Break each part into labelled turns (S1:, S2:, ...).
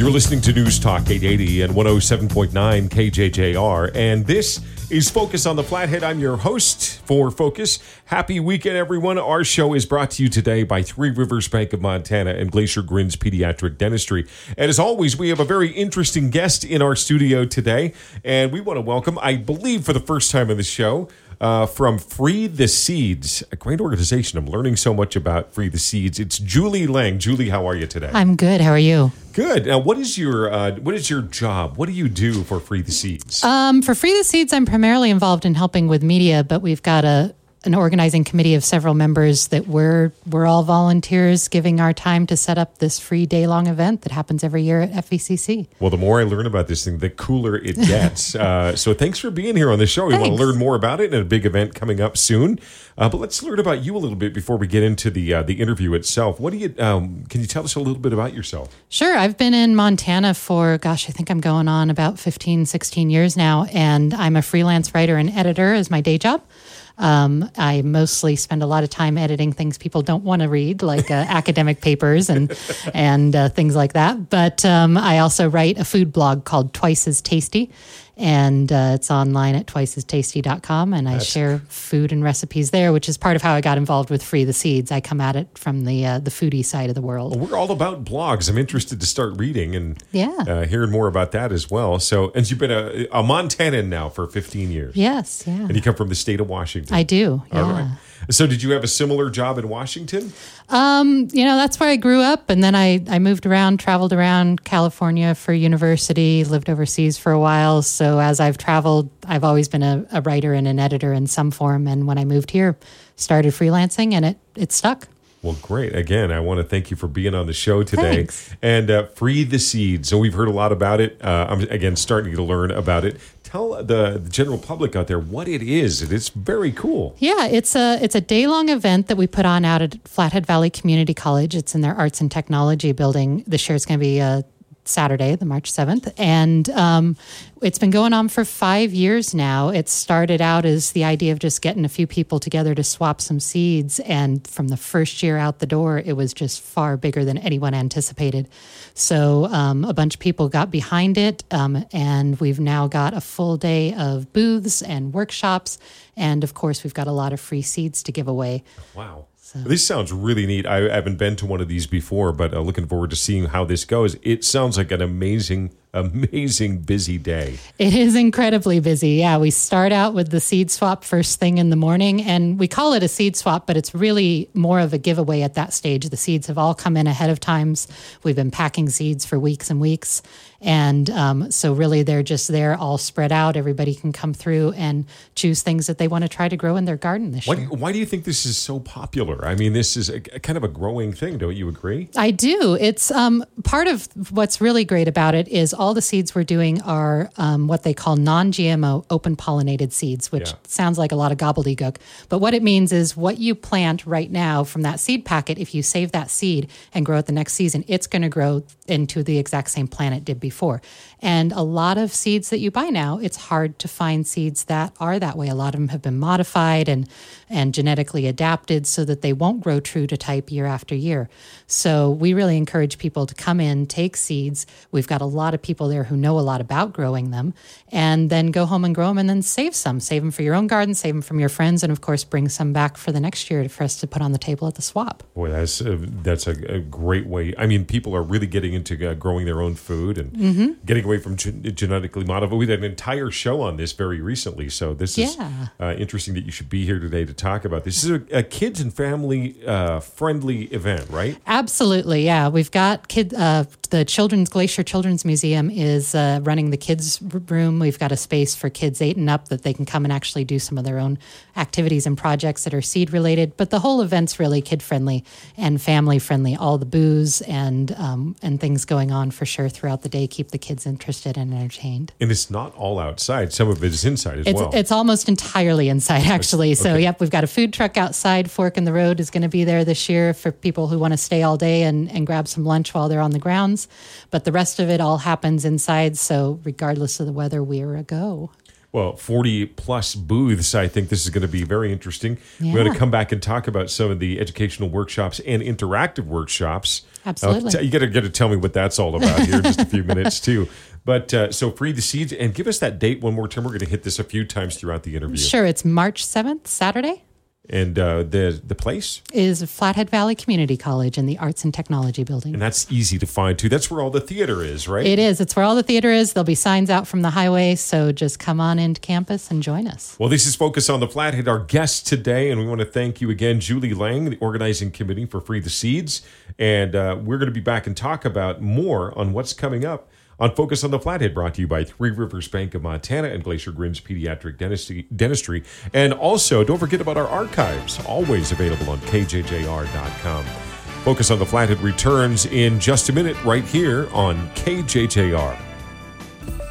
S1: You're listening to News Talk 880 and 107.9 KJJR, and this is Focus on the Flathead. I'm your host for Focus. Happy weekend, everyone. Our show is brought to you today by Three Rivers Bank of Montana and Glacier Grins Pediatric Dentistry. And as always, we have a very interesting guest in our studio today, and we want to welcome, I believe, for the first time in the show, uh, from Free the Seeds, a great organization. I'm learning so much about Free the Seeds. It's Julie Lang. Julie, how are you today?
S2: I'm good. How are you?
S1: Good. Now, what is your uh, what is your job? What do you do for Free the Seeds?
S2: Um, for Free the Seeds, I'm primarily involved in helping with media, but we've got a an organizing committee of several members that we're we're all volunteers giving our time to set up this free day long event that happens every year at FVCC.
S1: Well, the more I learn about this thing, the cooler it gets. uh, so thanks for being here on the show. We want to learn more about it and a big event coming up soon. Uh, but let's learn about you a little bit before we get into the uh, the interview itself. What do you um, can you tell us a little bit about yourself?
S2: Sure. I've been in Montana for gosh, I think I'm going on about 15, 16 years now, and I'm a freelance writer and editor as my day job. Um, I mostly spend a lot of time editing things people don't want to read, like uh, academic papers and and uh, things like that. But um, I also write a food blog called Twice as Tasty, and uh, it's online at twiceastasty.com and i That's share food and recipes there which is part of how i got involved with free the seeds. I come at it from the uh, the foodie side of the world.
S1: Well, we're all about blogs. I'm interested to start reading and
S2: yeah.
S1: uh, hearing more about that as well. So and you've been a, a montanan now for 15 years.
S2: Yes yeah.
S1: And you come from the state of washington.
S2: I do yeah.
S1: all right so, did you have a similar job in Washington?
S2: Um, you know, that's where I grew up, and then I I moved around, traveled around California for university, lived overseas for a while. So, as I've traveled, I've always been a, a writer and an editor in some form. And when I moved here, started freelancing, and it it stuck.
S1: Well, great. Again, I want to thank you for being on the show today.
S2: Thanks.
S1: And uh, Free the Seed. So we've heard a lot about it. Uh, I'm, again, starting to learn about it. Tell the, the, general public out there what it is. It's very cool.
S2: Yeah, it's a it's a day long event that we put on out at Flathead Valley Community College. It's in their Arts and Technology building. This year it's going to be a Saturday, the March 7th. And um, it's been going on for five years now. It started out as the idea of just getting a few people together to swap some seeds. And from the first year out the door, it was just far bigger than anyone anticipated. So um, a bunch of people got behind it. Um, and we've now got a full day of booths and workshops. And of course, we've got a lot of free seeds to give away.
S1: Wow. So. This sounds really neat. I haven't been to one of these before, but uh, looking forward to seeing how this goes. It sounds like an amazing amazing busy day.
S2: It is incredibly busy. Yeah, we start out with the seed swap first thing in the morning, and we call it a seed swap, but it's really more of a giveaway at that stage. The seeds have all come in ahead of times. We've been packing seeds for weeks and weeks. And um, so, really, they're just there all spread out. Everybody can come through and choose things that they want to try to grow in their garden this
S1: why
S2: year.
S1: Why do you think this is so popular? I mean, this is a, a kind of a growing thing, don't you agree?
S2: I do. It's um, part of what's really great about it is all the seeds we're doing are um, what they call non GMO open pollinated seeds, which yeah. sounds like a lot of gobbledygook. But what it means is what you plant right now from that seed packet, if you save that seed and grow it the next season, it's going to grow into the exact same plant it did before. And a lot of seeds that you buy now, it's hard to find seeds that are that way. A lot of them have been modified and, and genetically adapted so that they won't grow true to type year after year. So we really encourage people to come in, take seeds. We've got a lot of people there who know a lot about growing them, and then go home and grow them and then save some. Save them for your own garden, save them from your friends, and of course, bring some back for the next year for us to put on the table at the swap.
S1: Boy, that's a, that's a, a great way. I mean, people are really getting into uh, growing their own food and mm-hmm. getting away from ge- genetically modified. We had an entire show on this very recently, so this is uh, interesting that you should be here today to talk about this. This is a, a kids and family uh, friendly event, right?
S2: Absolutely, yeah. We've got kid uh, the Children's Glacier Children's Museum is uh, running the kids room. We've got a space for kids eight and up that they can come and actually do some of their own activities and projects that are seed related. But the whole event's really kid friendly and family friendly. All the booze and um, and things going on for sure throughout the day keep the kids interested and entertained.
S1: And it's not all outside. Some of it is inside as
S2: it's,
S1: well.
S2: It's almost entirely inside actually. Okay. So yep, we've got a food truck outside. Fork in the Road is going to be there this year for people who want to stay all day and, and grab some lunch while they're on the grounds. But the rest of it all happens inside. So regardless of the weather, we're a go.
S1: well, 40 plus booths. I think this is going to be very interesting.
S2: Yeah.
S1: We're going to come back and talk about some of the educational workshops and interactive workshops.
S2: Absolutely.
S1: Uh, you got to get to tell me what that's all about here in just a few minutes too. But uh, so free the seeds and give us that date one more time. We're going to hit this a few times throughout the interview.
S2: Sure, it's March 7th, Saturday.
S1: And uh, the the place
S2: is Flathead Valley Community College in the Arts and Technology Building.
S1: And that's easy to find too. That's where all the theater is, right?
S2: It is. It's where all the theater is. There'll be signs out from the highway, so just come on into campus and join us.
S1: Well, this is Focus on the Flathead, our guest today, and we want to thank you again, Julie Lang, the organizing committee for Free the Seeds. And uh, we're going to be back and talk about more on what's coming up on Focus on the Flathead, brought to you by Three Rivers Bank of Montana and Glacier Grins Pediatric Dentistry. Dentistry. And also, don't forget about our archives, always available on kjjr.com. Focus on the Flathead returns in just a minute right here on KJJR.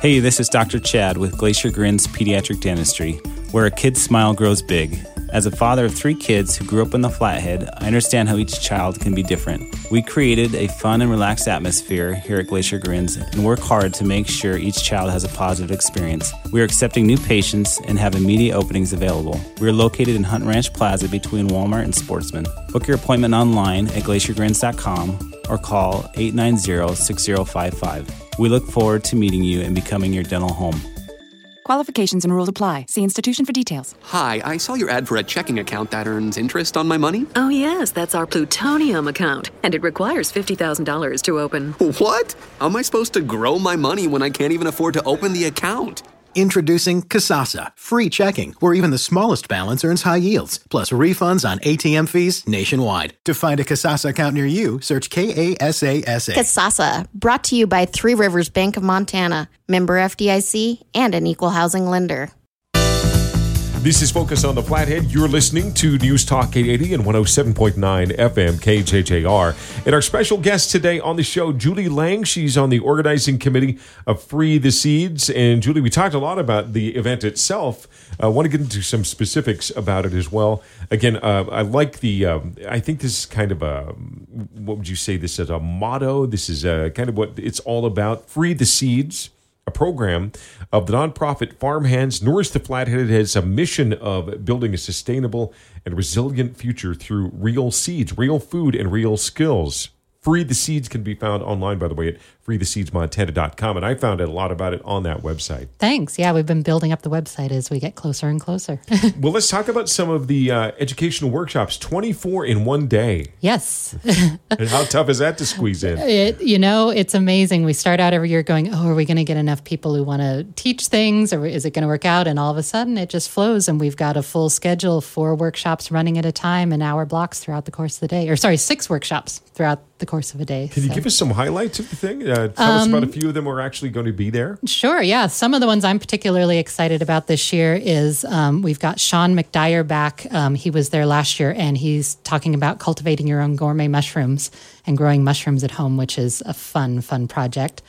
S3: Hey, this is Dr. Chad with Glacier Grins Pediatric Dentistry, where a kid's smile grows big. As a father of three kids who grew up in the Flathead, I understand how each child can be different. We created a fun and relaxed atmosphere here at Glacier Grins and work hard to make sure each child has a positive experience. We are accepting new patients and have immediate openings available. We are located in Hutton Ranch Plaza between Walmart and Sportsman. Book your appointment online at glaciergrins.com or call 890 6055. We look forward to meeting you and becoming your dental home.
S4: Qualifications and rules apply. See institution for details.
S5: Hi, I saw your ad for a checking account that earns interest on my money.
S6: Oh, yes, that's our plutonium account, and it requires $50,000 to open.
S5: What? How am I supposed to grow my money when I can't even afford to open the account?
S7: Introducing Kasasa, free checking, where even the smallest balance earns high yields, plus refunds on ATM fees nationwide. To find a Kasasa account near you, search K A S A S A.
S8: Kasasa, brought to you by Three Rivers Bank of Montana, member FDIC, and an equal housing lender.
S1: This is Focus on the Flathead. You're listening to News Talk 880 and 107.9 FM KJJR. And our special guest today on the show, Julie Lang. She's on the organizing committee of Free the Seeds. And Julie, we talked a lot about the event itself. I uh, want to get into some specifics about it as well. Again, uh, I like the, um, I think this is kind of a, what would you say this is a motto? This is a, kind of what it's all about. Free the Seeds a program of the nonprofit Farmhands Nourish the Flathead has a mission of building a sustainable and resilient future through real seeds, real food, and real skills. Free the Seeds can be found online, by the way, at freetheseedsmontana.com. And I found out a lot about it on that website.
S2: Thanks. Yeah, we've been building up the website as we get closer and closer.
S1: well, let's talk about some of the uh, educational workshops 24 in one day.
S2: Yes.
S1: and how tough is that to squeeze in?
S2: It, you know, it's amazing. We start out every year going, oh, are we going to get enough people who want to teach things or is it going to work out? And all of a sudden it just flows. And we've got a full schedule, four workshops running at a time in hour blocks throughout the course of the day. Or sorry, six workshops throughout the course of a day.
S1: Can so. you give us some highlights of the thing? Uh, tell um, us about a few of them. We're actually going to be there.
S2: Sure. Yeah. Some of the ones I'm particularly excited about this year is um, we've got Sean McDyer back. Um, he was there last year, and he's talking about cultivating your own gourmet mushrooms and growing mushrooms at home, which is a fun, fun project.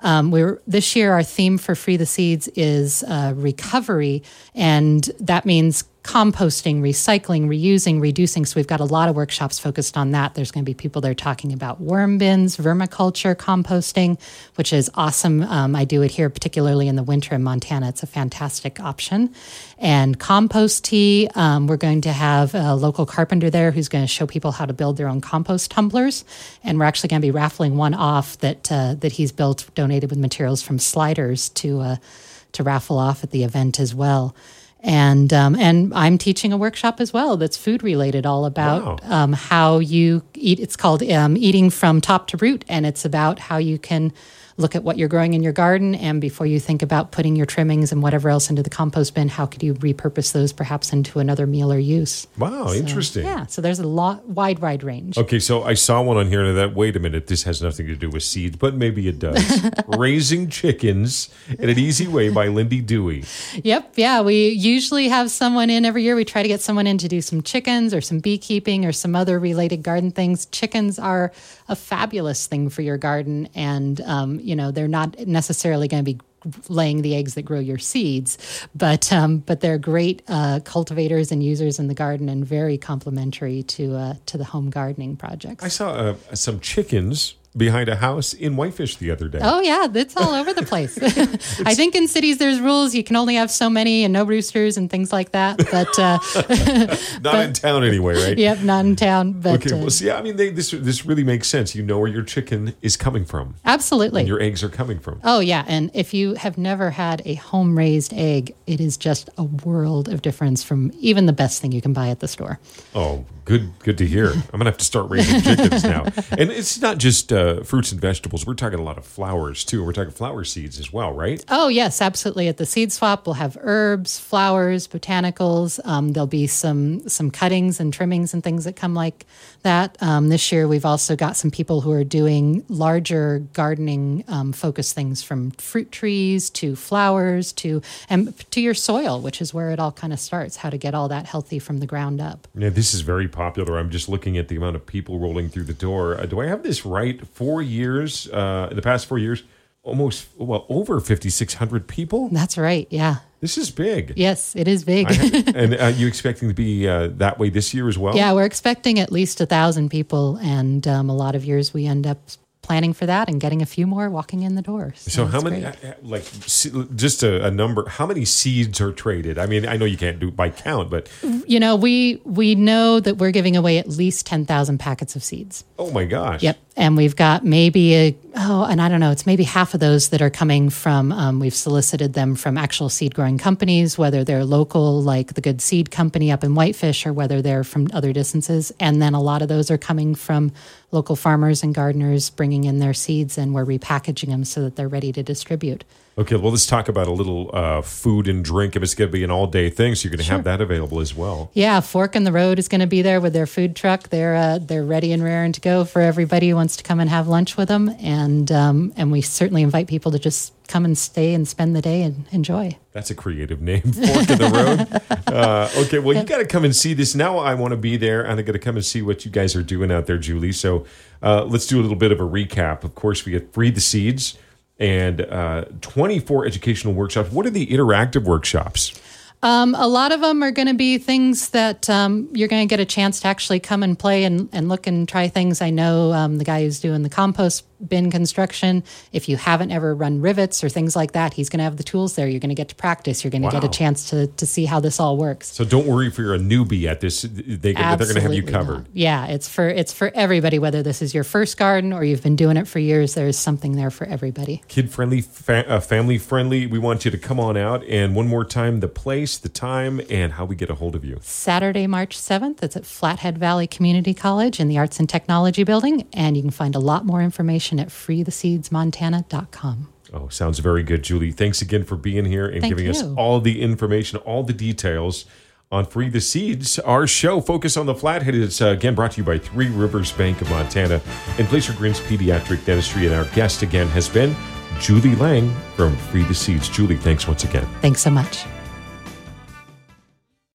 S2: Um, we're this year our theme for Free the Seeds is uh, recovery, and that means composting, recycling, reusing, reducing. So we've got a lot of workshops focused on that. There's going to be people there talking about worm bins, vermiculture, composting, which is awesome. Um, I do it here, particularly in the winter in Montana. It's a fantastic option. And compost tea, um, we're going to have a local carpenter there who's going to show people how to build their own compost tumblers. And we're actually going to be raffling one off that uh, that he's built, with materials from Sliders to uh, to raffle off at the event as well and um, and I'm teaching a workshop as well that's food related, all about wow. um, how you eat. It's called um, Eating from Top to Root, and it's about how you can look at what you're growing in your garden and before you think about putting your trimmings and whatever else into the compost bin how could you repurpose those perhaps into another meal or use?
S1: Wow so, interesting.
S2: yeah so there's a lot wide wide range.
S1: Okay so i saw one on here and that wait a minute this has nothing to do with seeds but maybe it does. Raising chickens in an easy way by lindy dewey.
S2: Yep yeah we usually have someone in every year. We try to get someone in to do some chickens or some beekeeping or some other related garden things. Chickens are a fabulous thing for your garden and um, you know they're not necessarily going to be laying the eggs that grow your seeds, but um, but they're great uh, cultivators and users in the garden and very complementary to uh, to the home gardening projects.
S1: I saw uh, some chickens behind a house in Whitefish the other day.
S2: Oh yeah, it's all over the place. I think in cities there's rules you can only have so many and no roosters and things like that. But uh,
S1: Not in town anyway, right?
S2: yep, not in town. But
S1: Okay,
S2: uh,
S1: well, see, I mean, they, this this really makes sense. You know where your chicken is coming from,
S2: absolutely.
S1: and your eggs are coming from.
S2: Oh yeah, and if you have never had a home raised egg, it is just a world of difference from even the best thing you can buy at the store.
S1: Oh, good, good to hear. I'm gonna have to start raising chickens now. And it's not just uh, fruits and vegetables. We're talking a lot of flowers too. We're talking flower seeds as well, right?
S2: Oh yes, absolutely. At the seed swap, we'll have herbs, flowers, botanicals. Um, there'll be some some cuttings and trimmings and things that come like that. Um, this year, we've also got some people who are doing larger gardening um, focused things, from fruit trees to flowers to and to your soil, which is where it all kind of starts. How to get all that healthy from the ground up.
S1: Yeah, this is very popular. I'm just looking at the amount of people rolling through the door. Uh, do I have this right? Four years, uh, in the past four years, almost well over 5,600 people.
S2: That's right. Yeah.
S1: This is big.
S2: Yes, it is big.
S1: and are you expecting to be uh, that way this year as well?
S2: Yeah, we're expecting at least a thousand people, and um, a lot of years we end up planning for that and getting a few more walking in the door.
S1: So how many,
S2: great.
S1: uh, like, just a, a number? How many seeds are traded? I mean, I know you can't do it by count, but
S2: You know, we we know that we're giving away at least ten thousand packets of seeds.
S1: oh my gosh!
S2: Yep, and we've got maybe a oh, and I don't know, it's maybe half of those that are coming from. Um, we've solicited them from actual seed growing companies, whether they're local, like the Good Seed Company up in Whitefish, or whether they're from other distances. And then a lot of those are coming from local farmers and gardeners bringing in their seeds, and we're repackaging them so that they're ready to distribute.
S1: Okay, well, let's talk about a little uh, food and drink. If it's going to be an all day thing, so you're going to have that available as well.
S2: Yeah, Fork in the Road is going to be there with their food truck. They're uh, they're ready and raring to go for everybody who wants to come and have lunch with them. And um, and we certainly invite people to just come and stay and spend the day and enjoy.
S1: That's a creative name, Fork in the Road. Uh, okay, well, you got to come and see this. Now I want to be there, and I got to come and see what you guys are doing out there, Julie. So uh, let's do a little bit of a recap. Of course, we get Free the Seeds and uh, 24 educational workshops. What are the interactive workshops?
S2: Um, a lot of them are going to be things that um, you're going to get a chance to actually come and play and, and look and try things. I know um, the guy who's doing the compost bin construction. If you haven't ever run rivets or things like that, he's going to have the tools there. You're going to get to practice. You're going to get a chance to, to see how this all works.
S1: So don't worry if you're a newbie at this; they, they're going to have you covered.
S2: not. Yeah, it's for it's for everybody. Whether this is your first garden or you've been doing it for years, there is something there for everybody.
S1: Kid friendly, fa- uh, family friendly. We want you to come on out. And one more time, the place, the time, and how we get a hold of you.
S2: Saturday, March seventh. It's at Flathead Valley Community College in the Arts and Technology Building, and you can find a lot more information at freetheseedsmontana.com.
S1: Oh, sounds very good, Julie. Thanks again for being here and
S2: Thank
S1: giving us all the information, all the details on Free the Seeds. Our show, Focus on the Flathead, is uh, again brought to you by Three Rivers Bank of Montana and Glacier Grins Pediatric Dentistry. And our guest again has been Julie Lang from Free the Seeds. Julie, thanks once again.
S2: Thanks so much.